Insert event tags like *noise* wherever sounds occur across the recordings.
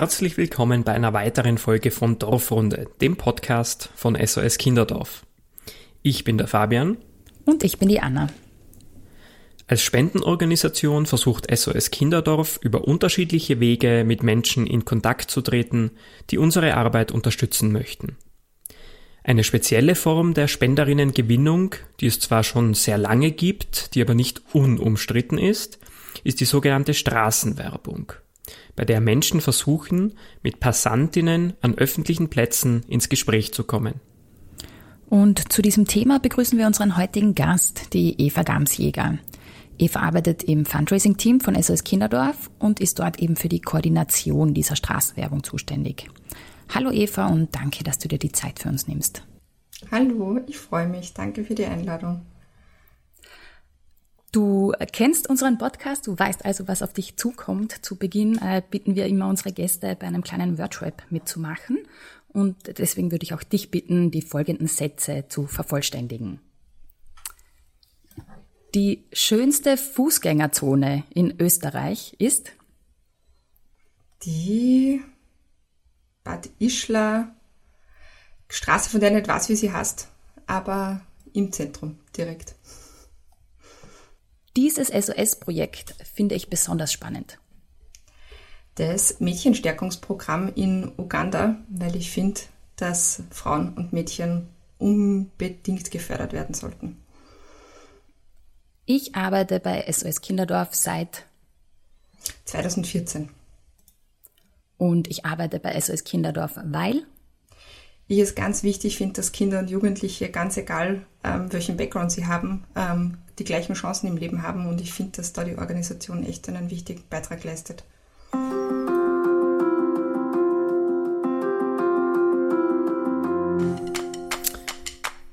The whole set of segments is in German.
Herzlich willkommen bei einer weiteren Folge von Dorfrunde, dem Podcast von SOS Kinderdorf. Ich bin der Fabian. Und ich bin die Anna. Als Spendenorganisation versucht SOS Kinderdorf über unterschiedliche Wege mit Menschen in Kontakt zu treten, die unsere Arbeit unterstützen möchten. Eine spezielle Form der Spenderinnengewinnung, die es zwar schon sehr lange gibt, die aber nicht unumstritten ist, ist die sogenannte Straßenwerbung bei der Menschen versuchen, mit Passantinnen an öffentlichen Plätzen ins Gespräch zu kommen. Und zu diesem Thema begrüßen wir unseren heutigen Gast, die Eva Gamsjäger. Eva arbeitet im Fundraising-Team von SOS Kinderdorf und ist dort eben für die Koordination dieser Straßenwerbung zuständig. Hallo Eva und danke, dass du dir die Zeit für uns nimmst. Hallo, ich freue mich. Danke für die Einladung. Du kennst unseren Podcast, du weißt also, was auf dich zukommt. Zu Beginn äh, bitten wir immer unsere Gäste bei einem kleinen Wordrap mitzumachen. Und deswegen würde ich auch dich bitten, die folgenden Sätze zu vervollständigen. Die schönste Fußgängerzone in Österreich ist? Die Bad Ischler Straße, von der ich nicht weiß, wie sie heißt, aber im Zentrum direkt. Dieses SOS-Projekt finde ich besonders spannend. Das Mädchenstärkungsprogramm in Uganda, weil ich finde, dass Frauen und Mädchen unbedingt gefördert werden sollten. Ich arbeite bei SOS Kinderdorf seit 2014. Und ich arbeite bei SOS Kinderdorf, weil ich es ganz wichtig finde, dass Kinder und Jugendliche, ganz egal ähm, welchen Background sie haben, ähm, die gleichen Chancen im Leben haben. Und ich finde, dass da die Organisation echt einen wichtigen Beitrag leistet.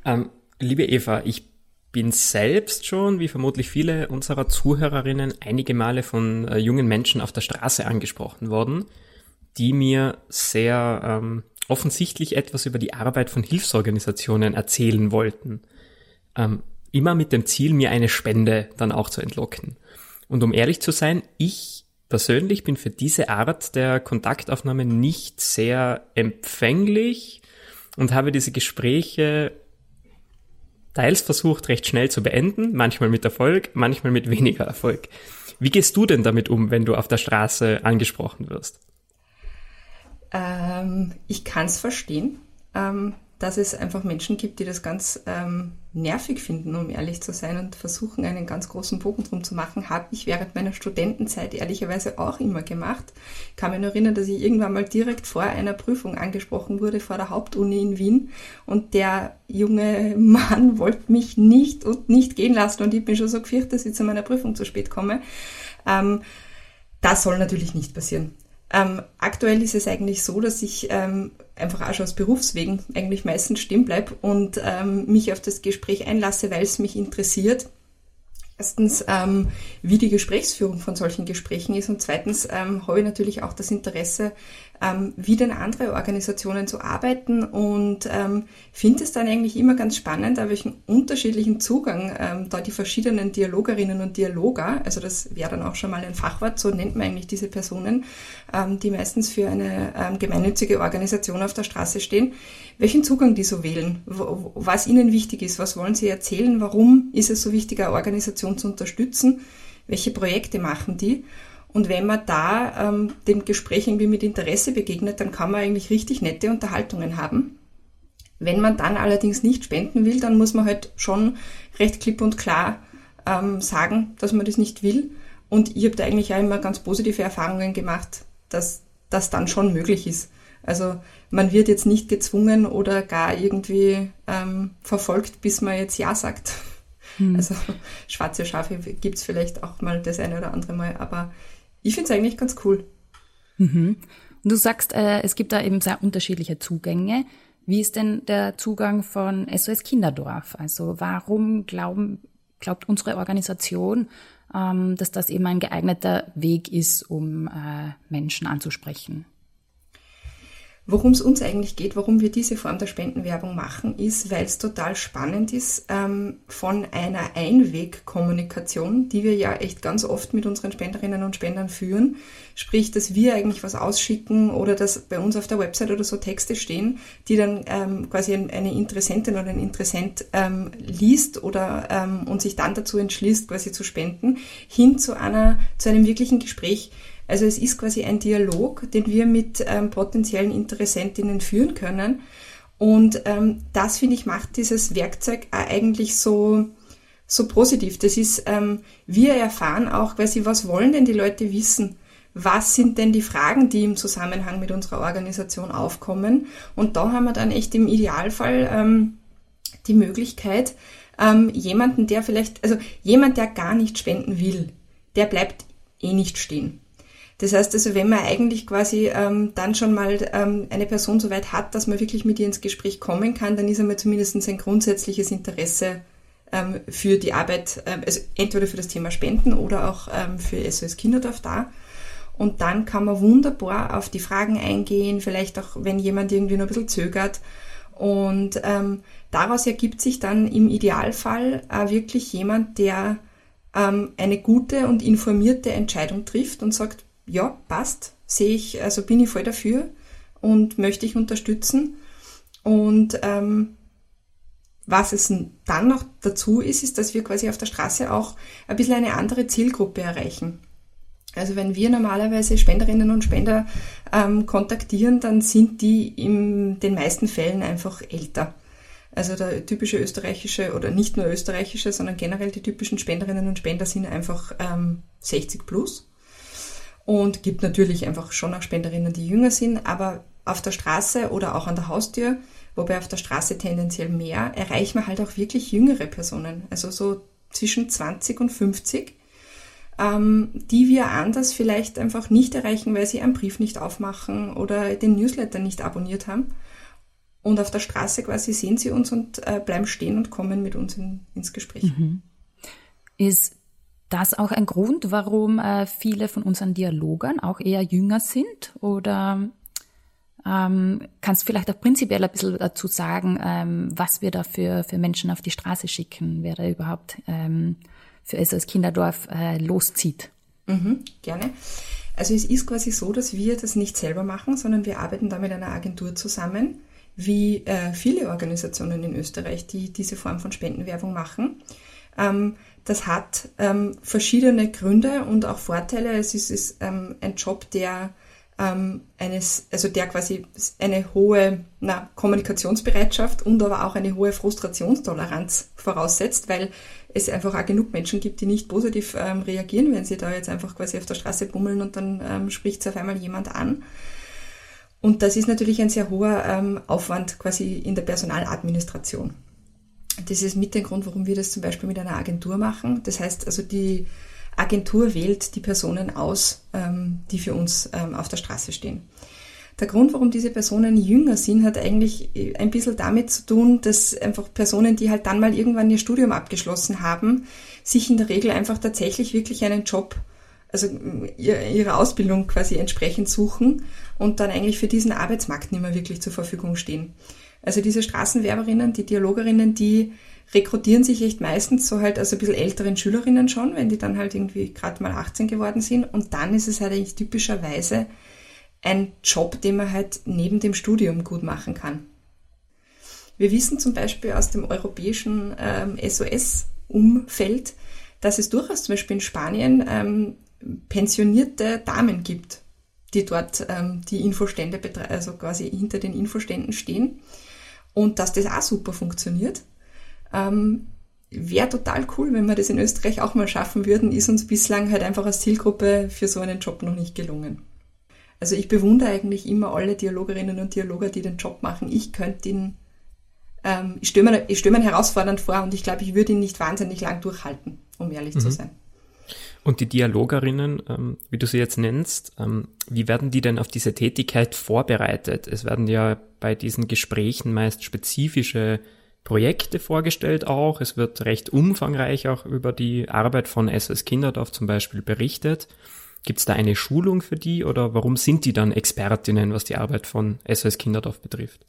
Ähm, liebe Eva, ich bin selbst schon, wie vermutlich viele unserer Zuhörerinnen, einige Male von äh, jungen Menschen auf der Straße angesprochen worden, die mir sehr ähm, offensichtlich etwas über die Arbeit von Hilfsorganisationen erzählen wollten. Ähm, immer mit dem Ziel, mir eine Spende dann auch zu entlocken. Und um ehrlich zu sein, ich persönlich bin für diese Art der Kontaktaufnahme nicht sehr empfänglich und habe diese Gespräche teils versucht, recht schnell zu beenden, manchmal mit Erfolg, manchmal mit weniger Erfolg. Wie gehst du denn damit um, wenn du auf der Straße angesprochen wirst? Ähm, ich kann es verstehen, ähm, dass es einfach Menschen gibt, die das ganz ähm, nervig finden, um ehrlich zu sein, und versuchen, einen ganz großen Bogen drum zu machen. Habe ich während meiner Studentenzeit ehrlicherweise auch immer gemacht. Ich kann mich nur erinnern, dass ich irgendwann mal direkt vor einer Prüfung angesprochen wurde, vor der Hauptuni in Wien. Und der junge Mann *laughs* wollte mich nicht und nicht gehen lassen. Und ich bin schon so gefürchtet, dass ich zu meiner Prüfung zu spät komme. Ähm, das soll natürlich nicht passieren. Ähm, aktuell ist es eigentlich so, dass ich ähm, einfach auch schon aus Berufswegen eigentlich meistens stehen bleibe und ähm, mich auf das Gespräch einlasse, weil es mich interessiert. Erstens, ähm, wie die Gesprächsführung von solchen Gesprächen ist und zweitens ähm, habe ich natürlich auch das Interesse, ähm, wie denn andere Organisationen so arbeiten und ähm, finde es dann eigentlich immer ganz spannend, welchen unterschiedlichen Zugang ähm, da die verschiedenen Dialogerinnen und Dialoger, also das wäre dann auch schon mal ein Fachwort, so nennt man eigentlich diese Personen, ähm, die meistens für eine ähm, gemeinnützige Organisation auf der Straße stehen, welchen Zugang die so wählen, was ihnen wichtig ist, was wollen sie erzählen, warum ist es so wichtig, eine Organisation zu unterstützen, welche Projekte machen die und wenn man da ähm, dem Gespräch irgendwie mit Interesse begegnet, dann kann man eigentlich richtig nette Unterhaltungen haben. Wenn man dann allerdings nicht spenden will, dann muss man halt schon recht klipp und klar ähm, sagen, dass man das nicht will. Und ich habe da eigentlich auch immer ganz positive Erfahrungen gemacht, dass das dann schon möglich ist. Also man wird jetzt nicht gezwungen oder gar irgendwie ähm, verfolgt, bis man jetzt Ja sagt. Hm. Also schwarze Schafe gibt's vielleicht auch mal das eine oder andere Mal, aber ich finde es eigentlich ganz cool. Mhm. Du sagst, äh, es gibt da eben sehr unterschiedliche Zugänge. Wie ist denn der Zugang von SOS Kinderdorf? Also warum glauben, glaubt unsere Organisation, ähm, dass das eben ein geeigneter Weg ist, um äh, Menschen anzusprechen? Worum es uns eigentlich geht, warum wir diese Form der Spendenwerbung machen, ist, weil es total spannend ist, ähm, von einer Einwegkommunikation, die wir ja echt ganz oft mit unseren Spenderinnen und Spendern führen, sprich, dass wir eigentlich was ausschicken oder dass bei uns auf der Website oder so Texte stehen, die dann ähm, quasi eine Interessentin oder ein Interessent ähm, liest oder ähm, und sich dann dazu entschließt, quasi zu spenden, hin zu einer, zu einem wirklichen Gespräch, also es ist quasi ein Dialog, den wir mit ähm, potenziellen Interessentinnen führen können. Und ähm, das, finde ich, macht dieses Werkzeug eigentlich so, so positiv. Das ist, ähm, wir erfahren auch quasi, was wollen denn die Leute wissen? Was sind denn die Fragen, die im Zusammenhang mit unserer Organisation aufkommen? Und da haben wir dann echt im Idealfall ähm, die Möglichkeit, ähm, jemanden, der vielleicht, also jemand, der gar nicht spenden will, der bleibt eh nicht stehen. Das heißt also, wenn man eigentlich quasi ähm, dann schon mal ähm, eine Person so weit hat, dass man wirklich mit ihr ins Gespräch kommen kann, dann ist einmal zumindest ein grundsätzliches Interesse ähm, für die Arbeit, ähm, also entweder für das Thema Spenden oder auch ähm, für SOS Kinderdorf da. Und dann kann man wunderbar auf die Fragen eingehen, vielleicht auch, wenn jemand irgendwie noch ein bisschen zögert. Und ähm, daraus ergibt sich dann im Idealfall äh, wirklich jemand, der ähm, eine gute und informierte Entscheidung trifft und sagt, ja, passt, sehe ich, also bin ich voll dafür und möchte ich unterstützen. Und ähm, was es dann noch dazu ist, ist, dass wir quasi auf der Straße auch ein bisschen eine andere Zielgruppe erreichen. Also wenn wir normalerweise Spenderinnen und Spender ähm, kontaktieren, dann sind die in den meisten Fällen einfach älter. Also der typische österreichische oder nicht nur österreichische, sondern generell die typischen Spenderinnen und Spender sind einfach ähm, 60 plus. Und gibt natürlich einfach schon auch Spenderinnen, die jünger sind, aber auf der Straße oder auch an der Haustür, wobei auf der Straße tendenziell mehr, erreichen wir halt auch wirklich jüngere Personen. Also so zwischen 20 und 50, ähm, die wir anders vielleicht einfach nicht erreichen, weil sie einen Brief nicht aufmachen oder den Newsletter nicht abonniert haben. Und auf der Straße quasi sehen sie uns und äh, bleiben stehen und kommen mit uns in, ins Gespräch. Mhm. Ist das auch ein Grund, warum äh, viele von unseren Dialogern auch eher jünger sind? Oder ähm, kannst du vielleicht auch prinzipiell ein bisschen dazu sagen, ähm, was wir da für, für Menschen auf die Straße schicken, wer da überhaupt ähm, für SOS Kinderdorf äh, loszieht? Mhm, gerne. Also es ist quasi so, dass wir das nicht selber machen, sondern wir arbeiten da mit einer Agentur zusammen, wie äh, viele Organisationen in Österreich, die diese Form von Spendenwerbung machen. Ähm, das hat ähm, verschiedene Gründe und auch Vorteile. Es ist, ist ähm, ein Job, der ähm, eines, also der quasi eine hohe na, Kommunikationsbereitschaft und aber auch eine hohe Frustrationstoleranz voraussetzt, weil es einfach auch genug Menschen gibt, die nicht positiv ähm, reagieren, wenn sie da jetzt einfach quasi auf der Straße bummeln und dann ähm, spricht es auf einmal jemand an. Und das ist natürlich ein sehr hoher ähm, Aufwand quasi in der Personaladministration. Das ist mit dem Grund, warum wir das zum Beispiel mit einer Agentur machen. Das heißt, also die Agentur wählt die Personen aus, ähm, die für uns ähm, auf der Straße stehen. Der Grund, warum diese Personen jünger sind, hat eigentlich äh, ein bisschen damit zu tun, dass einfach Personen, die halt dann mal irgendwann ihr Studium abgeschlossen haben, sich in der Regel einfach tatsächlich wirklich einen Job, also ihre Ausbildung quasi entsprechend suchen und dann eigentlich für diesen Arbeitsmarkt nicht mehr wirklich zur Verfügung stehen. Also diese Straßenwerberinnen, die Dialogerinnen, die rekrutieren sich echt meistens so halt also ein bisschen älteren Schülerinnen schon, wenn die dann halt irgendwie gerade mal 18 geworden sind. Und dann ist es halt eigentlich typischerweise ein Job, den man halt neben dem Studium gut machen kann. Wir wissen zum Beispiel aus dem europäischen ähm, SOS-Umfeld, dass es durchaus zum Beispiel in Spanien ähm, pensionierte Damen gibt, die dort ähm, die Infostände, also quasi hinter den Infoständen stehen und dass das auch super funktioniert. Ähm, Wäre total cool, wenn wir das in Österreich auch mal schaffen würden, ist uns bislang halt einfach als Zielgruppe für so einen Job noch nicht gelungen. Also ich bewundere eigentlich immer alle Dialogerinnen und Dialoger, die den Job machen. Ich könnte ihn, ähm, ich stelle mir, stell mir herausfordernd vor und ich glaube, ich würde ihn nicht wahnsinnig lang durchhalten, um ehrlich mhm. zu sein. Und die Dialogerinnen, ähm, wie du sie jetzt nennst, ähm, wie werden die denn auf diese Tätigkeit vorbereitet? Es werden ja bei diesen Gesprächen meist spezifische Projekte vorgestellt auch. Es wird recht umfangreich auch über die Arbeit von SOS Kinderdorf zum Beispiel berichtet. Gibt es da eine Schulung für die oder warum sind die dann Expertinnen, was die Arbeit von SOS Kinderdorf betrifft?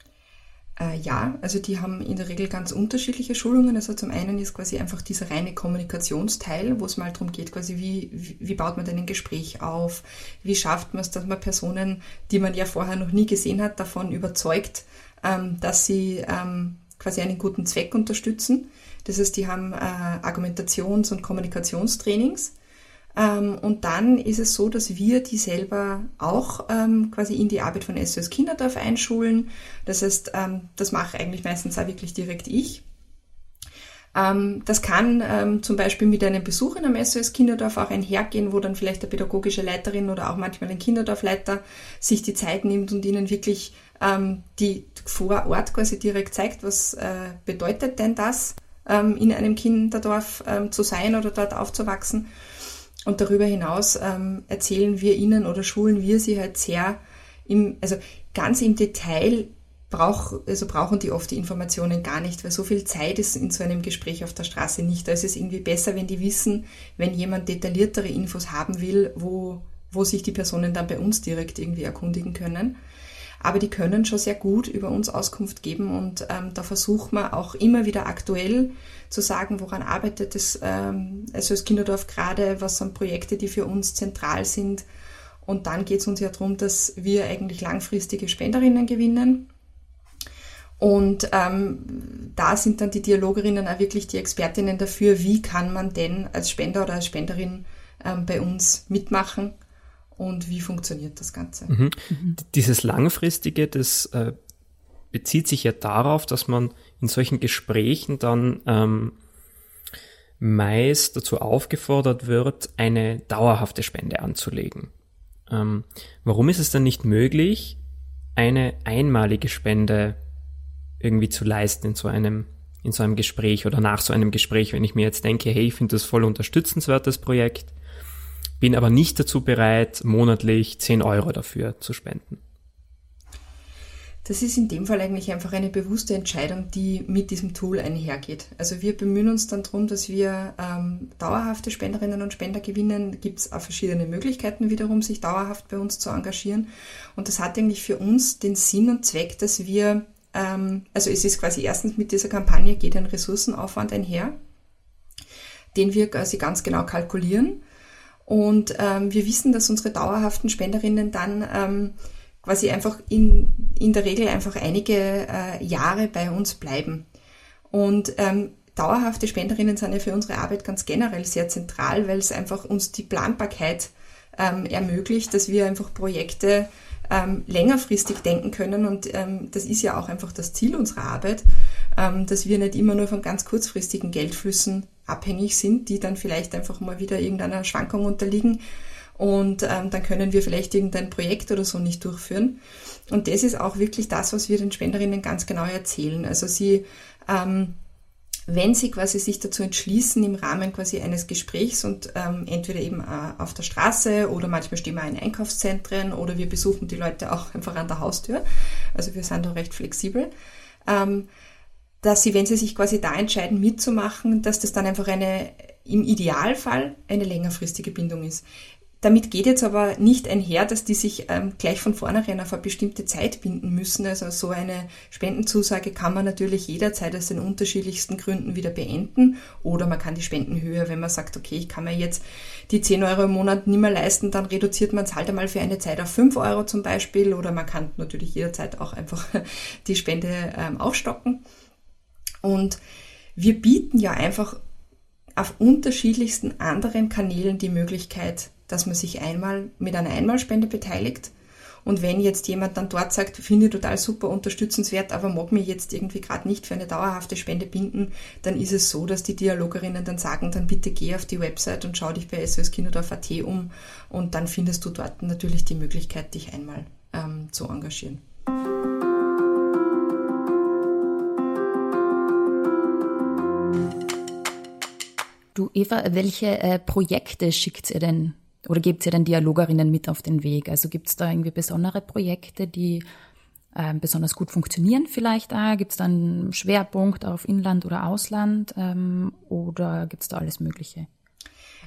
Äh, ja, also die haben in der Regel ganz unterschiedliche Schulungen. Also zum einen ist quasi einfach dieser reine Kommunikationsteil, wo es mal darum geht, quasi wie, wie, baut man denn ein Gespräch auf, wie schafft man es, dass man Personen, die man ja vorher noch nie gesehen hat, davon überzeugt, ähm, dass sie ähm, quasi einen guten Zweck unterstützen. Das heißt, die haben äh, Argumentations- und Kommunikationstrainings ähm, und dann ist es so, dass wir die selber auch ähm, quasi in die Arbeit von SOS Kinderdorf einschulen. Das heißt, ähm, das mache eigentlich meistens auch wirklich direkt ich. das kann zum Beispiel mit einem Besuch in einem SOS Kinderdorf auch einhergehen, wo dann vielleicht eine pädagogische Leiterin oder auch manchmal ein Kinderdorfleiter sich die Zeit nimmt und ihnen wirklich die vor Ort quasi direkt zeigt, was äh, bedeutet denn das, in einem Kinderdorf zu sein oder dort aufzuwachsen. Und darüber hinaus ähm, erzählen wir ihnen oder schulen wir sie halt sehr im, also ganz im Detail brauch, also brauchen die oft die Informationen gar nicht, weil so viel Zeit ist in so einem Gespräch auf der Straße nicht. Da ist es irgendwie besser, wenn die wissen, wenn jemand detailliertere Infos haben will, wo, wo sich die Personen dann bei uns direkt irgendwie erkundigen können aber die können schon sehr gut über uns Auskunft geben und ähm, da versucht man auch immer wieder aktuell zu sagen, woran arbeitet ähm, also das Kinderdorf gerade, was sind Projekte, die für uns zentral sind. Und dann geht es uns ja darum, dass wir eigentlich langfristige Spenderinnen gewinnen. Und ähm, da sind dann die Dialogerinnen auch wirklich die Expertinnen dafür, wie kann man denn als Spender oder als Spenderin ähm, bei uns mitmachen und wie funktioniert das Ganze. Mhm. Dieses langfristige, das äh, bezieht sich ja darauf, dass man in solchen Gesprächen dann ähm, meist dazu aufgefordert wird, eine dauerhafte Spende anzulegen. Ähm, warum ist es dann nicht möglich, eine einmalige Spende irgendwie zu leisten in so einem in so einem Gespräch oder nach so einem Gespräch, wenn ich mir jetzt denke, hey, ich finde das voll unterstützenswert, das Projekt, bin aber nicht dazu bereit, monatlich 10 Euro dafür zu spenden. Das ist in dem Fall eigentlich einfach eine bewusste Entscheidung, die mit diesem Tool einhergeht. Also wir bemühen uns dann darum, dass wir ähm, dauerhafte Spenderinnen und Spender gewinnen. Gibt es auch verschiedene Möglichkeiten wiederum, sich dauerhaft bei uns zu engagieren. Und das hat eigentlich für uns den Sinn und Zweck, dass wir, ähm, also es ist quasi erstens mit dieser Kampagne geht ein Ressourcenaufwand einher, den wir quasi ganz genau kalkulieren und ähm, wir wissen, dass unsere dauerhaften Spenderinnen dann ähm, quasi einfach in, in der Regel einfach einige äh, Jahre bei uns bleiben. Und ähm, dauerhafte Spenderinnen sind ja für unsere Arbeit ganz generell sehr zentral, weil es einfach uns die Planbarkeit ähm, ermöglicht, dass wir einfach Projekte ähm, längerfristig denken können. Und ähm, das ist ja auch einfach das Ziel unserer Arbeit, ähm, dass wir nicht immer nur von ganz kurzfristigen Geldflüssen abhängig sind, die dann vielleicht einfach mal wieder irgendeiner Schwankung unterliegen und ähm, dann können wir vielleicht irgendein Projekt oder so nicht durchführen. Und das ist auch wirklich das, was wir den Spenderinnen ganz genau erzählen. Also sie, ähm, wenn sie quasi sich dazu entschließen, im Rahmen quasi eines Gesprächs und ähm, entweder eben äh, auf der Straße oder manchmal stehen wir in Einkaufszentren oder wir besuchen die Leute auch *laughs* einfach an der Haustür. Also wir sind da recht flexibel. Ähm, dass sie, wenn sie sich quasi da entscheiden, mitzumachen, dass das dann einfach eine, im Idealfall eine längerfristige Bindung ist. Damit geht jetzt aber nicht einher, dass die sich ähm, gleich von vornherein auf eine bestimmte Zeit binden müssen. Also so eine Spendenzusage kann man natürlich jederzeit aus den unterschiedlichsten Gründen wieder beenden. Oder man kann die Spendenhöhe, wenn man sagt, okay, ich kann mir jetzt die 10 Euro im Monat nicht mehr leisten, dann reduziert man es halt einmal für eine Zeit auf 5 Euro zum Beispiel. Oder man kann natürlich jederzeit auch einfach *laughs* die Spende ähm, aufstocken. Und wir bieten ja einfach auf unterschiedlichsten anderen Kanälen die Möglichkeit, dass man sich einmal mit einer Einmalspende beteiligt. Und wenn jetzt jemand dann dort sagt, finde ich total super unterstützenswert, aber mag mich jetzt irgendwie gerade nicht für eine dauerhafte Spende binden, dann ist es so, dass die Dialogerinnen dann sagen, dann bitte geh auf die Website und schau dich bei SOS um und dann findest du dort natürlich die Möglichkeit, dich einmal ähm, zu engagieren. Du, Eva, welche äh, Projekte schickt ihr denn oder gebt ihr den Dialogerinnen mit auf den Weg? Also gibt es da irgendwie besondere Projekte, die äh, besonders gut funktionieren vielleicht auch? Gibt es da einen Schwerpunkt auf Inland oder Ausland ähm, oder gibt es da alles Mögliche?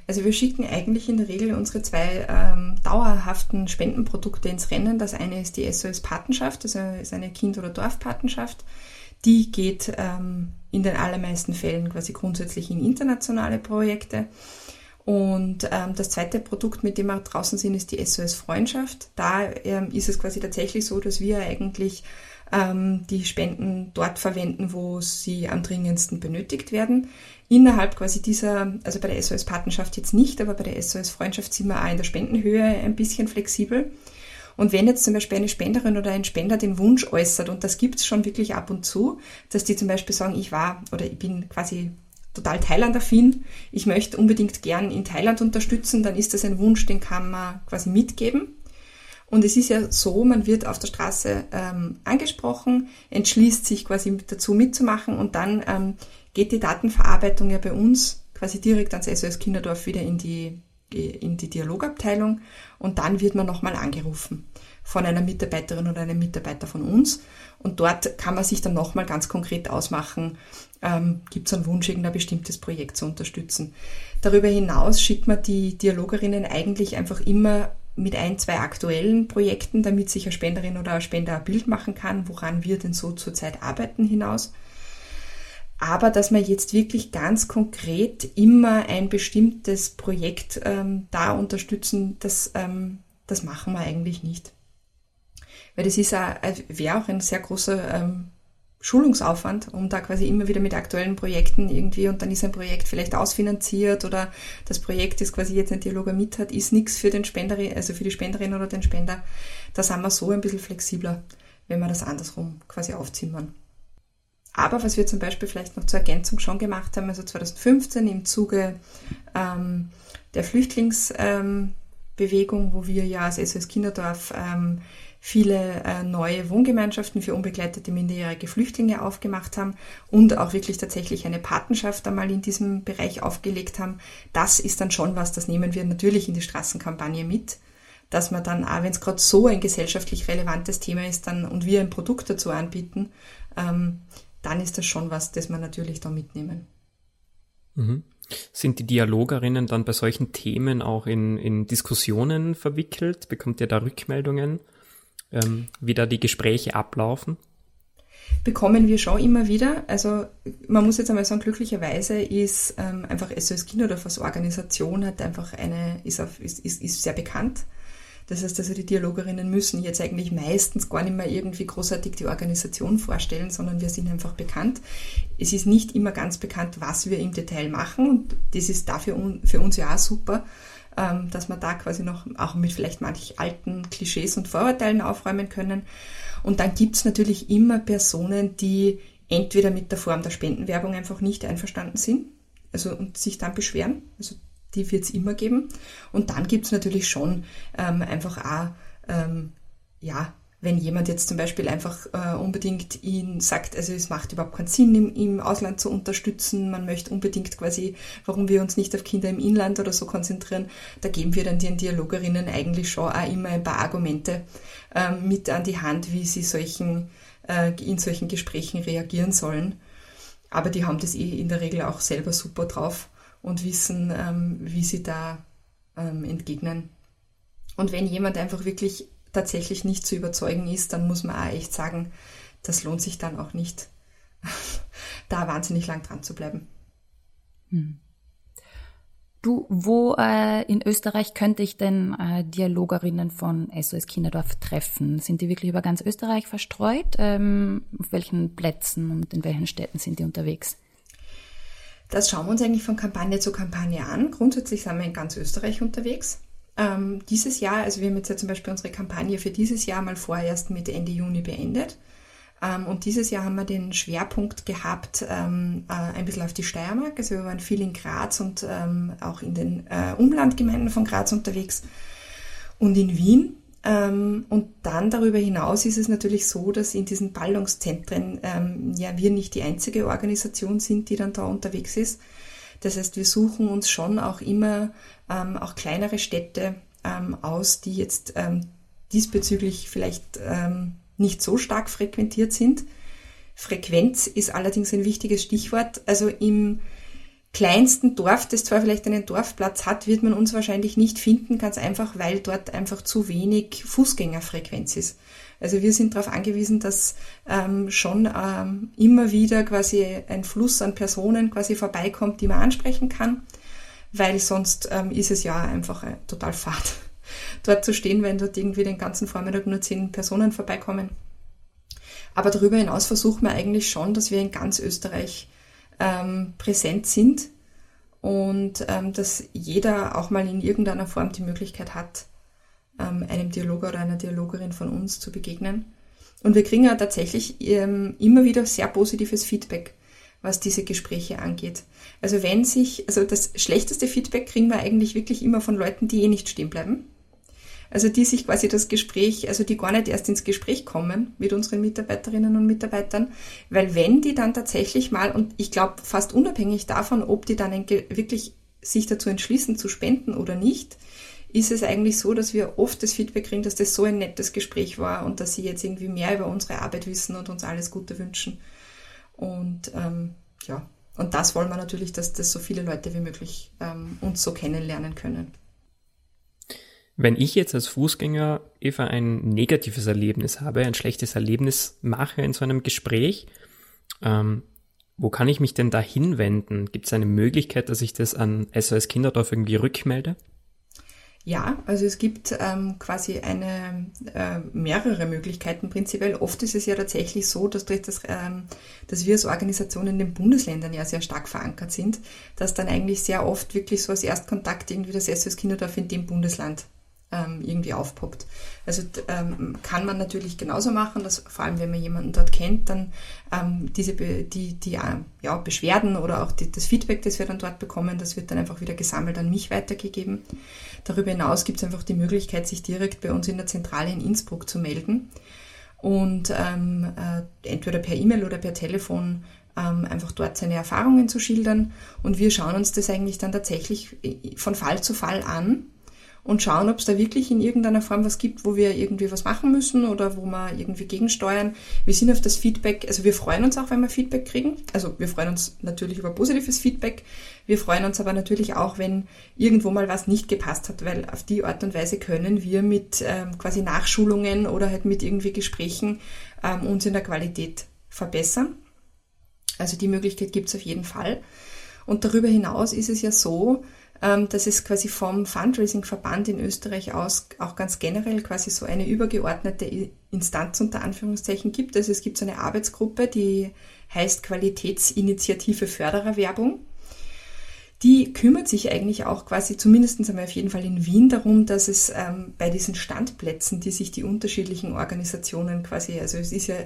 Also wir schicken eigentlich in der Regel unsere zwei ähm, dauerhaften Spendenprodukte ins Rennen. Das eine ist die SOS Patenschaft, das ist eine Kind- oder Dorfpatenschaft. Die geht ähm, in den allermeisten Fällen quasi grundsätzlich in internationale Projekte. Und ähm, das zweite Produkt, mit dem wir draußen sind, ist die SOS Freundschaft. Da ähm, ist es quasi tatsächlich so, dass wir eigentlich ähm, die Spenden dort verwenden, wo sie am dringendsten benötigt werden innerhalb quasi dieser, also bei der SOS Patenschaft jetzt nicht, aber bei der SOS Freundschaft sind wir auch in der Spendenhöhe ein bisschen flexibel. Und wenn jetzt zum Beispiel eine Spenderin oder ein Spender den Wunsch äußert, und das gibt's schon wirklich ab und zu, dass die zum Beispiel sagen, ich war oder ich bin quasi total Thailand-affin, ich möchte unbedingt gern in Thailand unterstützen, dann ist das ein Wunsch, den kann man quasi mitgeben. Und es ist ja so, man wird auf der Straße ähm, angesprochen, entschließt sich quasi dazu mitzumachen und dann ähm, geht die Datenverarbeitung ja bei uns quasi direkt ans SOS Kinderdorf wieder in die, in die Dialogabteilung und dann wird man nochmal angerufen von einer Mitarbeiterin oder einem Mitarbeiter von uns. Und dort kann man sich dann nochmal ganz konkret ausmachen, ähm, gibt es einen Wunsch, irgendein bestimmtes Projekt zu unterstützen. Darüber hinaus schickt man die Dialogerinnen eigentlich einfach immer mit ein, zwei aktuellen Projekten, damit sich eine Spenderin oder ein Spender ein Bild machen kann, woran wir denn so zurzeit arbeiten hinaus aber dass wir jetzt wirklich ganz konkret immer ein bestimmtes Projekt ähm, da unterstützen, das, ähm, das machen wir eigentlich nicht. Weil das ist äh, wäre auch ein sehr großer ähm, Schulungsaufwand, um da quasi immer wieder mit aktuellen Projekten irgendwie und dann ist ein Projekt vielleicht ausfinanziert oder das Projekt, das quasi jetzt ein Dialoger mit hat, ist nichts für den Spenderin, also für die Spenderin oder den Spender. Da sind wir so ein bisschen flexibler, wenn wir das andersrum quasi aufzimmern. Aber was wir zum Beispiel vielleicht noch zur Ergänzung schon gemacht haben, also 2015 im Zuge ähm, der Flüchtlingsbewegung, ähm, wo wir ja als SOS Kinderdorf ähm, viele äh, neue Wohngemeinschaften für unbegleitete minderjährige Flüchtlinge aufgemacht haben und auch wirklich tatsächlich eine Patenschaft einmal in diesem Bereich aufgelegt haben. Das ist dann schon was, das nehmen wir natürlich in die Straßenkampagne mit, dass man dann, auch wenn es gerade so ein gesellschaftlich relevantes Thema ist, dann und wir ein Produkt dazu anbieten, ähm, dann ist das schon was, das man natürlich da mitnehmen. Mhm. Sind die Dialogerinnen dann bei solchen Themen auch in, in Diskussionen verwickelt? Bekommt ihr da Rückmeldungen, ähm, wie da die Gespräche ablaufen? Bekommen wir schon immer wieder. Also man muss jetzt einmal sagen, glücklicherweise ist ähm, einfach SOS Kinderdorf als Organisation hat einfach eine, ist, auf, ist, ist, ist sehr bekannt das heißt also, die Dialogerinnen müssen jetzt eigentlich meistens gar nicht mehr irgendwie großartig die Organisation vorstellen, sondern wir sind einfach bekannt. Es ist nicht immer ganz bekannt, was wir im Detail machen und das ist dafür für uns ja auch super, ähm, dass wir da quasi noch auch mit vielleicht manch alten Klischees und Vorurteilen aufräumen können. Und dann gibt's natürlich immer Personen, die entweder mit der Form der Spendenwerbung einfach nicht einverstanden sind, also und sich dann beschweren. Also die wird es immer geben. Und dann gibt es natürlich schon ähm, einfach auch, ähm, ja, wenn jemand jetzt zum Beispiel einfach äh, unbedingt ihn sagt, also es macht überhaupt keinen Sinn, im, im Ausland zu unterstützen, man möchte unbedingt quasi, warum wir uns nicht auf Kinder im Inland oder so konzentrieren, da geben wir dann den Dialogerinnen eigentlich schon auch immer ein paar Argumente äh, mit an die Hand, wie sie solchen, äh, in solchen Gesprächen reagieren sollen. Aber die haben das eh in der Regel auch selber super drauf und wissen, ähm, wie sie da ähm, entgegnen. Und wenn jemand einfach wirklich tatsächlich nicht zu überzeugen ist, dann muss man auch echt sagen, das lohnt sich dann auch nicht, *laughs* da wahnsinnig lang dran zu bleiben. Hm. Du, wo äh, in Österreich könnte ich denn äh, Dialogerinnen von SOS Kinderdorf treffen? Sind die wirklich über ganz Österreich verstreut? Ähm, auf welchen Plätzen und in welchen Städten sind die unterwegs? Das schauen wir uns eigentlich von Kampagne zu Kampagne an. Grundsätzlich sind wir in ganz Österreich unterwegs. Ähm, dieses Jahr, also wir haben jetzt ja zum Beispiel unsere Kampagne für dieses Jahr mal vorerst mit Ende Juni beendet. Ähm, und dieses Jahr haben wir den Schwerpunkt gehabt, ähm, äh, ein bisschen auf die Steiermark. Also wir waren viel in Graz und ähm, auch in den äh, Umlandgemeinden von Graz unterwegs und in Wien. Ähm, und dann darüber hinaus ist es natürlich so, dass in diesen Ballungszentren ähm, ja wir nicht die einzige Organisation sind, die dann da unterwegs ist. Das heißt, wir suchen uns schon auch immer ähm, auch kleinere Städte aus, die jetzt diesbezüglich vielleicht nicht so stark frequentiert sind. Frequenz ist allerdings ein wichtiges Stichwort. Also im kleinsten Dorf, das zwar vielleicht einen Dorfplatz hat, wird man uns wahrscheinlich nicht finden, ganz einfach, weil dort einfach zu wenig Fußgängerfrequenz ist. Also wir sind darauf angewiesen, dass ähm, schon ähm, immer wieder quasi ein Fluss an Personen quasi vorbeikommt, die man ansprechen kann, weil sonst ähm, ist es ja einfach äh, total fad, *laughs* dort zu stehen, wenn dort irgendwie den ganzen Vormittag nur zehn Personen vorbeikommen. Aber darüber hinaus versuchen wir eigentlich schon, dass wir in ganz Österreich ähm, präsent sind und ähm, dass jeder auch mal in irgendeiner Form die Möglichkeit hat, ähm, einem Dialoger oder einer Dialogerin von uns zu begegnen. Und wir kriegen ja tatsächlich ähm, immer wieder sehr positives Feedback, was diese Gespräche angeht. Also wenn sich, also das schlechteste Feedback kriegen wir eigentlich wirklich immer von Leuten, die eh nicht stehen bleiben also die sich quasi das Gespräch, also die gar nicht erst ins Gespräch kommen mit unseren Mitarbeiterinnen und Mitarbeitern, weil wenn die dann tatsächlich mal, und ich glaube fast unabhängig davon, ob die dann wirklich sich dazu entschließen zu spenden oder nicht, ist es eigentlich so, dass wir oft das Feedback kriegen, dass das so ein nettes Gespräch war und dass sie jetzt irgendwie mehr über unsere Arbeit wissen und uns alles Gute wünschen. Und ähm, ja, und das wollen wir natürlich, dass das so viele Leute wie möglich ähm, uns so kennenlernen können. Wenn ich jetzt als Fußgänger, Eva, ein negatives Erlebnis habe, ein schlechtes Erlebnis mache in so einem Gespräch, ähm, wo kann ich mich denn da hinwenden? Gibt es eine Möglichkeit, dass ich das an SOS Kinderdorf irgendwie rückmelde? Ja, also es gibt ähm, quasi eine äh, mehrere Möglichkeiten prinzipiell. Oft ist es ja tatsächlich so, dass durch das, ähm, dass wir als Organisation in den Bundesländern ja sehr stark verankert sind, dass dann eigentlich sehr oft wirklich so als Erstkontakt irgendwie das SOS Kinderdorf in dem Bundesland ähm, irgendwie aufpoppt. Also ähm, kann man natürlich genauso machen, dass vor allem wenn man jemanden dort kennt, dann ähm, diese Be die, die äh, ja, Beschwerden oder auch die, das Feedback, das wir dann dort bekommen, das wird dann einfach wieder gesammelt an mich weitergegeben. Darüber hinaus gibt es einfach die Möglichkeit, sich direkt bei uns in der Zentrale in Innsbruck zu melden und ähm, äh, entweder per E-Mail oder per Telefon ähm, einfach dort seine Erfahrungen zu schildern. Und wir schauen uns das eigentlich dann tatsächlich äh, von Fall zu Fall an und schauen, ob es da wirklich in irgendeiner Form was gibt, wo wir irgendwie was machen müssen oder wo wir irgendwie gegensteuern. Wir sind auf das Feedback, also wir freuen uns auch, wenn wir Feedback kriegen. Also wir freuen uns natürlich über positives Feedback. Wir freuen uns aber natürlich auch, wenn irgendwo mal was nicht gepasst hat, weil auf die Art und Weise können wir mit ähm, quasi Nachschulungen oder halt mit irgendwie Gesprächen ähm, uns in der Qualität verbessern. Also die Möglichkeit gibt es auf jeden Fall. Und darüber hinaus ist es ja so, dass es quasi vom Fundraising-Verband in Österreich aus auch ganz generell quasi so eine übergeordnete Instanz unter Anführungszeichen gibt. Also es gibt so eine Arbeitsgruppe, die heißt Qualitätsinitiative Fördererwerbung. Die kümmert sich eigentlich auch quasi, zumindest einmal auf jeden Fall in Wien, darum, dass es ähm, bei diesen Standplätzen, die sich die unterschiedlichen Organisationen quasi, also es ist ja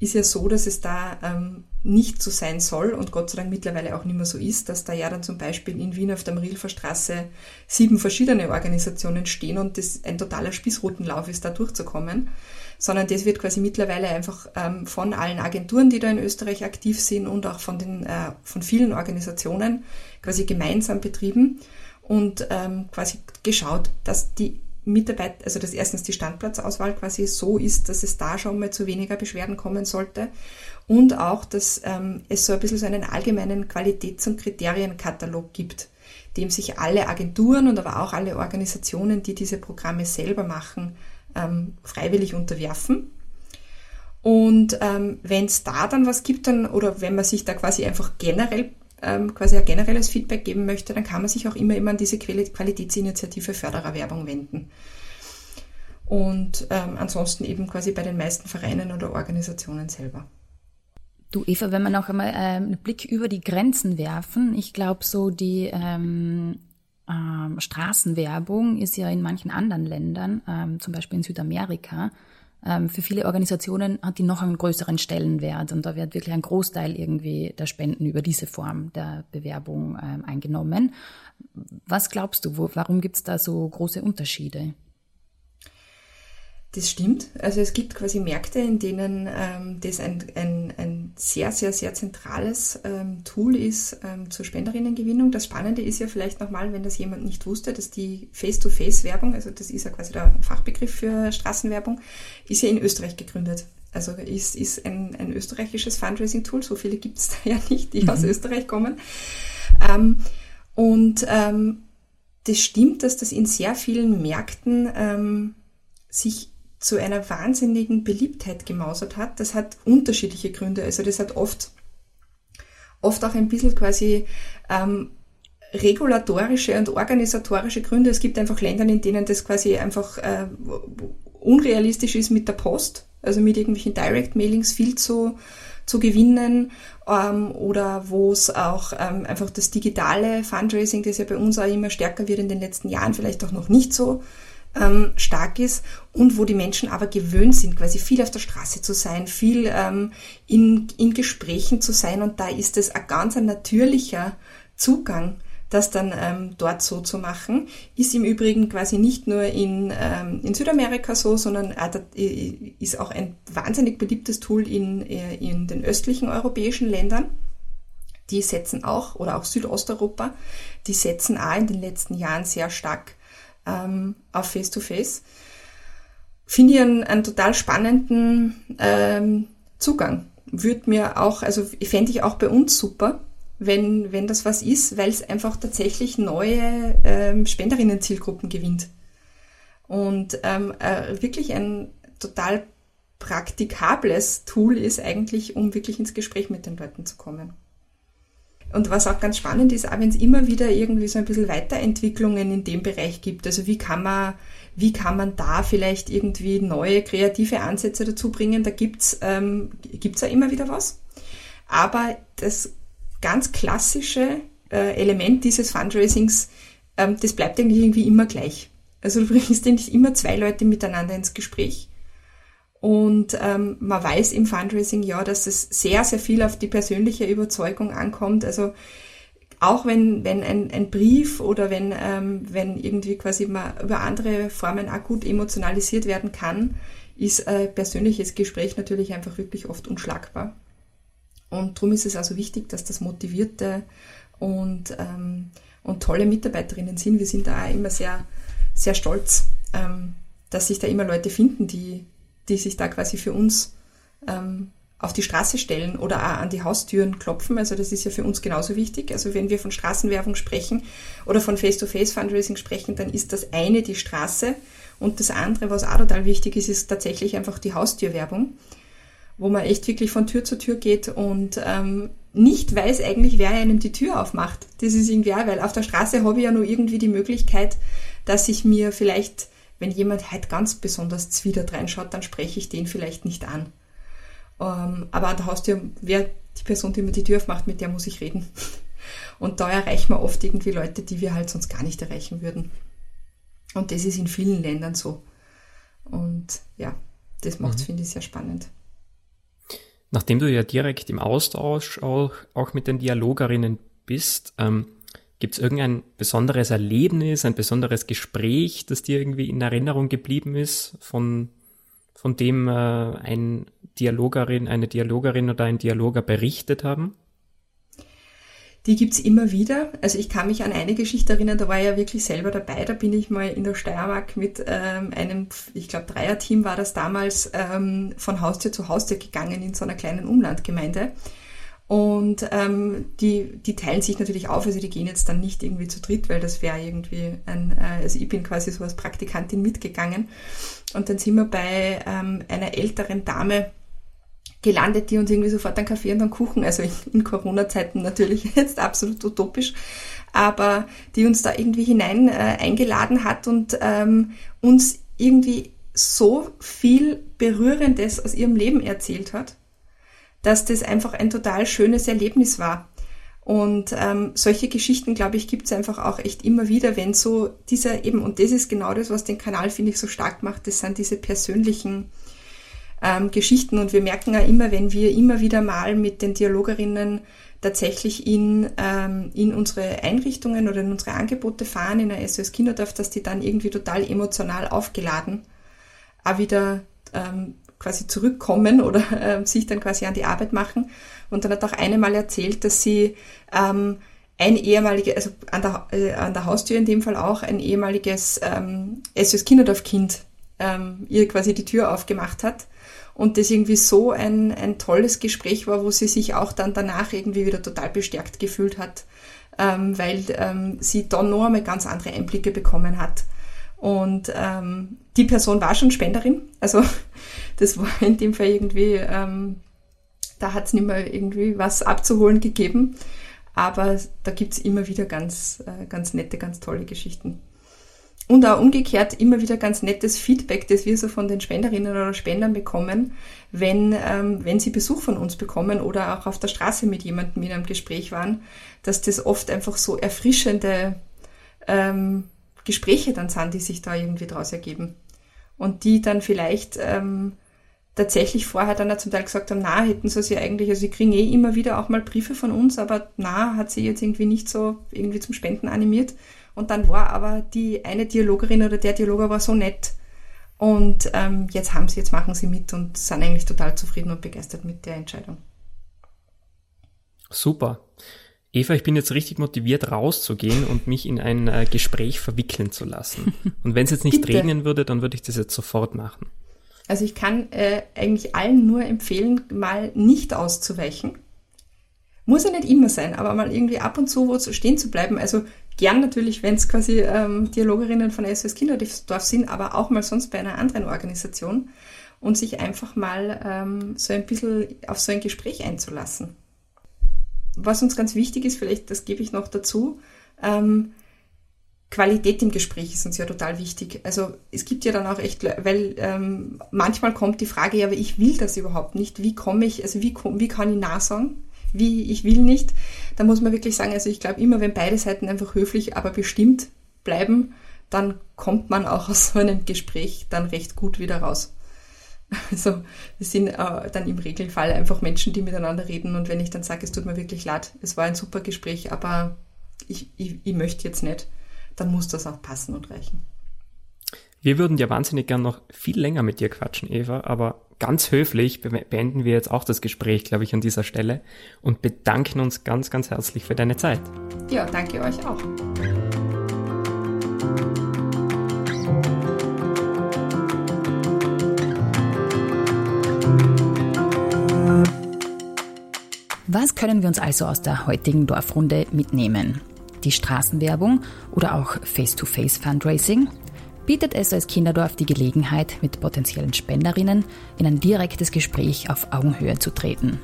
ist ja so, dass es da ähm, nicht so sein soll und Gott sei Dank mittlerweile auch nicht mehr so ist, dass da ja dann zum Beispiel in Wien auf der Marilfer Straße sieben verschiedene Organisationen stehen und das ein totaler Spießrutenlauf ist, da durchzukommen, sondern das wird quasi mittlerweile einfach ähm, von allen Agenturen, die da in Österreich aktiv sind und auch von den äh, von vielen Organisationen quasi gemeinsam betrieben und ähm, quasi geschaut, dass die Mitarbeiter, also dass erstens die Standplatzauswahl quasi so ist, dass es da schon mal zu weniger Beschwerden kommen sollte und auch, dass ähm, es so ein bisschen so einen allgemeinen Qualitäts- und Kriterienkatalog gibt, dem sich alle Agenturen und aber auch alle Organisationen, die diese Programme selber machen, ähm, freiwillig unterwerfen. Und ähm, wenn es da dann was gibt, dann oder wenn man sich da quasi einfach generell ähm, quasi ein generelles Feedback geben möchte, dann kann man sich auch immer, immer an diese Qualitätsinitiative Fördererwerbung wenden. Und ähm, ansonsten eben quasi bei den meisten Vereinen oder Organisationen selber. Du Eva, wenn wir noch einmal ähm, einen Blick über die Grenzen werfen, ich glaube so die ähm, ähm, Straßenwerbung ist ja in manchen anderen Ländern, ähm, zum Beispiel in Südamerika, für viele Organisationen hat die noch einen größeren Stellenwert und da wird wirklich ein Großteil irgendwie der Spenden über diese Form der Bewerbung ähm, eingenommen. Was glaubst du, wo, warum gibt es da so große Unterschiede? Das stimmt. Also es gibt quasi Märkte, in denen ähm, das ein, ein, ein sehr, sehr, sehr zentrales ähm, Tool ist ähm, zur Spenderinnengewinnung. Das Spannende ist ja vielleicht nochmal, wenn das jemand nicht wusste, dass die Face-to-Face-Werbung, also das ist ja quasi der Fachbegriff für Straßenwerbung, ist ja in Österreich gegründet. Also ist, ist ein, ein österreichisches Fundraising-Tool. So viele gibt es da ja nicht, die mhm. aus Österreich kommen. Ähm, und ähm, das stimmt, dass das in sehr vielen Märkten ähm, sich zu einer wahnsinnigen Beliebtheit gemausert hat. Das hat unterschiedliche Gründe. Also das hat oft, oft auch ein bisschen quasi ähm, regulatorische und organisatorische Gründe. Es gibt einfach Länder, in denen das quasi einfach äh, unrealistisch ist mit der Post, also mit irgendwelchen Direct-Mailings viel zu, zu gewinnen ähm, oder wo es auch ähm, einfach das digitale Fundraising, das ja bei uns auch immer stärker wird in den letzten Jahren, vielleicht auch noch nicht so ähm, stark ist und wo die Menschen aber gewöhnt sind, quasi viel auf der Straße zu sein, viel ähm, in, in Gesprächen zu sein und da ist es ein ganz ein natürlicher Zugang das dann ähm, dort so zu machen. Ist im Übrigen quasi nicht nur in, ähm, in Südamerika so, sondern äh, ist auch ein wahnsinnig beliebtes Tool in, äh, in den östlichen europäischen Ländern. Die setzen auch, oder auch Südosteuropa, die setzen auch in den letzten Jahren sehr stark ähm, auf Face-to-Face. Finde ich einen, einen total spannenden ähm, Zugang. Würde mir auch, also fände ich auch bei uns super, wenn, wenn das was ist, weil es einfach tatsächlich neue ähm, Spenderinnen-Zielgruppen gewinnt. Und ähm, äh, wirklich ein total praktikables Tool ist eigentlich, um wirklich ins Gespräch mit den Leuten zu kommen. Und was auch ganz spannend ist, auch wenn es immer wieder irgendwie so ein bisschen Weiterentwicklungen in dem Bereich gibt. Also wie kann man, wie kann man da vielleicht irgendwie neue kreative Ansätze dazu bringen? Da gibt's ähm, gibt's ja immer wieder was. Aber das ganz klassische äh, Element dieses Fundraisings, ähm, das bleibt eigentlich irgendwie immer gleich. Also du bringst eigentlich immer zwei Leute miteinander ins Gespräch. Und ähm, man weiß im Fundraising ja, dass es sehr, sehr viel auf die persönliche Überzeugung ankommt. Also auch wenn, wenn ein, ein Brief oder wenn, ähm, wenn irgendwie quasi man über andere Formen gut emotionalisiert werden kann, ist ein persönliches Gespräch natürlich einfach wirklich oft unschlagbar. Und darum ist es also wichtig, dass das motivierte und, ähm, und tolle Mitarbeiterinnen sind. Wir sind da auch immer sehr, sehr stolz, ähm, dass sich da immer Leute finden, die, die sich da quasi für uns ähm, auf die Straße stellen oder auch an die Haustüren klopfen. Also das ist ja für uns genauso wichtig. Also wenn wir von Straßenwerbung sprechen oder von Face-to-Face-Fundraising sprechen, dann ist das eine die Straße und das andere, was auch total wichtig ist, ist tatsächlich einfach die Haustürwerbung wo man echt wirklich von Tür zu Tür geht und ähm, nicht weiß eigentlich, wer einem die Tür aufmacht. Das ist irgendwie auch, weil auf der Straße habe ich ja nur irgendwie die Möglichkeit, dass ich mir vielleicht, wenn jemand halt ganz besonders zwiedert reinschaut, dann spreche ich den vielleicht nicht an. Ähm, aber an der Haustür, wer die Person, die mir die Tür aufmacht, mit der muss ich reden. *laughs* Und da erreichen wir oft irgendwie Leute, die wir halt sonst gar nicht erreichen würden. Und das ist in vielen Ländern so. Und ja, das macht es, mhm. finde ich, sehr spannend. Nachdem du ja direkt im Austausch auch, auch mit den Dialogerinnen bist, ähm, gibt es irgendein besonderes Erlebnis, ein besonderes Gespräch, das dir irgendwie in Erinnerung geblieben ist, von, von dem äh, ein Dialogerin, eine Dialogerin oder ein Dialoger berichtet haben? die gibt's immer wieder. Also ich kann mich an eine Geschichte erinnern, da war ich ja wirklich selber dabei. Da bin ich mal in der Steiermark mit ähm, einem, ich glaube, Dreierteam war das damals, ähm, von Haustür zu Haustür gegangen in so einer kleinen Umlandgemeinde. Und ähm, die, die teilen sich natürlich auf, also die gehen jetzt dann nicht irgendwie zu dritt, weil das wäre irgendwie ein, äh, also ich bin quasi so als Praktikantin mitgegangen. Und dann sind wir bei ähm, einer älteren Dame, gelandet, die uns irgendwie sofort einen Kaffee und einen Kuchen, also in, in Corona-Zeiten natürlich *laughs* jetzt absolut utopisch, aber die uns da irgendwie hinein äh, eingeladen hat und ähm, uns irgendwie so viel Berührendes aus ihrem Leben erzählt hat, dass das einfach ein total schönes Erlebnis war. Und ähm, solche Geschichten, glaube ich, gibt es einfach auch echt immer wieder, wenn so dieser eben, und das ist genau das, was den Kanal, finde ich, so stark macht, das sind diese persönlichen ähm, Geschichten. Und wir merken ja immer, wenn wir immer wieder mal mit den Dialogerinnen tatsächlich in, ähm, in unsere Einrichtungen oder in unsere Angebote fahren, in der SOS Kinderdorf, dass die dann irgendwie total emotional aufgeladen auch wieder ähm, quasi zurückkommen oder äh, sich dann quasi an die Arbeit machen. Und dann hat auch eine mal erzählt, dass sie ähm, ein ehemaliges, also an der, äh, an der Haustür in dem Fall auch, ein ehemaliges ähm, SOS Kinderdorf-Kind ähm, ihr quasi die Tür aufgemacht hat und das irgendwie so ein, ein tolles Gespräch war, wo sie sich auch dann danach irgendwie wieder total bestärkt gefühlt hat, ähm, weil ähm, sie da noch einmal ganz andere Einblicke bekommen hat. Und ähm, die Person war schon Spenderin, also das war in dem Fall irgendwie, ähm, da hat es nicht mehr irgendwie was abzuholen gegeben. Aber da gibt's immer wieder ganz, äh, ganz nette, ganz tolle Geschichten. Und auch umgekehrt immer wieder ganz nettes Feedback, das wir so von den Spenderinnen oder Spendern bekommen, wenn, ähm, wenn sie Besuch von uns bekommen oder auch auf der Straße mit jemandem in einem Gespräch waren, dass das oft einfach so erfrischende ähm, Gespräche dann sind, die sich da irgendwie daraus ergeben. Und die dann vielleicht ähm, tatsächlich vorher dann auch zum Teil gesagt haben, na, hätten sie sie eigentlich, also sie kriegen eh immer wieder auch mal Briefe von uns, aber na, hat sie jetzt irgendwie nicht so irgendwie zum Spenden animiert. Und dann war aber die eine Dialogerin oder der Dialoger war so nett. Und ähm, jetzt haben sie, jetzt machen sie mit und sind eigentlich total zufrieden und begeistert mit der Entscheidung. Super. Eva, ich bin jetzt richtig motiviert, rauszugehen und mich in ein äh, Gespräch verwickeln zu lassen. *laughs* Und wenn es jetzt nicht Bitte. regnen würde, dann würde ich das jetzt sofort machen. Also ich kann äh, eigentlich allen nur empfehlen, mal nicht auszuweichen. Muss ja nicht immer sein, aber mal irgendwie ab und zu wo stehen zu bleiben. Also gern natürlich, wenn es quasi ähm, Dialogerinnen von SOS Kinderdorf sind, aber auch mal sonst bei einer anderen Organisation und sich einfach mal ähm, so ein bisschen auf so ein Gespräch einzulassen. Was uns ganz wichtig ist, vielleicht das gebe ich noch dazu, ähm, Qualität im Gespräch ist uns ja total wichtig. Also es gibt ja dann auch echt, weil ähm, manchmal kommt die Frage, ja, aber ich will das überhaupt nicht. Wie komme ich, also wie, wie kann ich nah sagen? Wie ich will nicht. Da muss man wirklich sagen, also ich glaube immer, wenn beide Seiten einfach höflich, aber bestimmt bleiben, dann kommt man auch aus *laughs* so einem Gespräch dann recht gut wieder raus. Also wir sind äh, dann im Regelfall einfach Menschen, die miteinander reden und wenn ich dann sage, es tut mir wirklich leid, es war ein super Gespräch, aber ich, ich, ich möchte jetzt nicht, dann muss das auch passen und reichen. Wir würden ja wahnsinnig gern noch viel länger mit dir quatschen, Eva, aber ganz höflich beenden wir jetzt auch das Gespräch, glaube ich, an dieser Stelle und bedanken uns ganz, ganz herzlich für deine Zeit. Ja, danke euch auch. Was können wir uns also aus der heutigen Dorfrunde mitnehmen? Die Straßenwerbung oder auch Face-to-Face-Fundraising bietet SOS Kinderdorf die Gelegenheit, mit potenziellen Spenderinnen in ein direktes Gespräch auf Augenhöhe zu treten.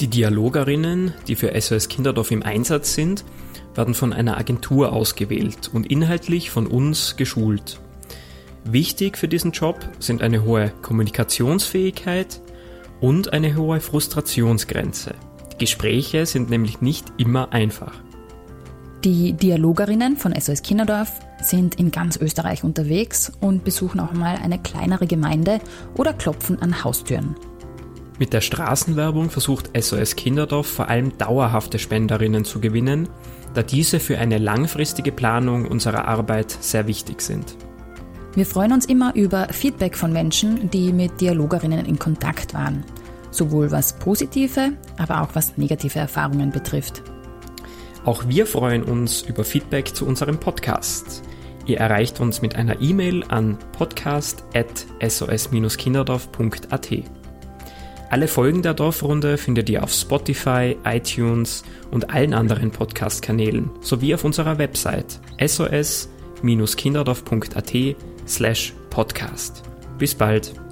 Die Dialogerinnen, die für SOS Kinderdorf im Einsatz sind, werden von einer Agentur ausgewählt und inhaltlich von uns geschult. Wichtig für diesen Job sind eine hohe Kommunikationsfähigkeit und eine hohe Frustrationsgrenze. Die Gespräche sind nämlich nicht immer einfach. Die Dialogerinnen von SOS Kinderdorf sind in ganz Österreich unterwegs und besuchen auch mal eine kleinere Gemeinde oder klopfen an Haustüren. Mit der Straßenwerbung versucht SOS Kinderdorf vor allem dauerhafte Spenderinnen zu gewinnen, da diese für eine langfristige Planung unserer Arbeit sehr wichtig sind. Wir freuen uns immer über Feedback von Menschen, die mit Dialogerinnen in Kontakt waren, sowohl was positive, aber auch was negative Erfahrungen betrifft. Auch wir freuen uns über Feedback zu unserem Podcast. Ihr erreicht uns mit einer E-Mail an podcast.sos-kinderdorf.at. Alle Folgen der Dorfrunde findet ihr auf Spotify, iTunes und allen anderen Podcast-Kanälen sowie auf unserer Website sos-kinderdorf.at slash podcast. Bis bald!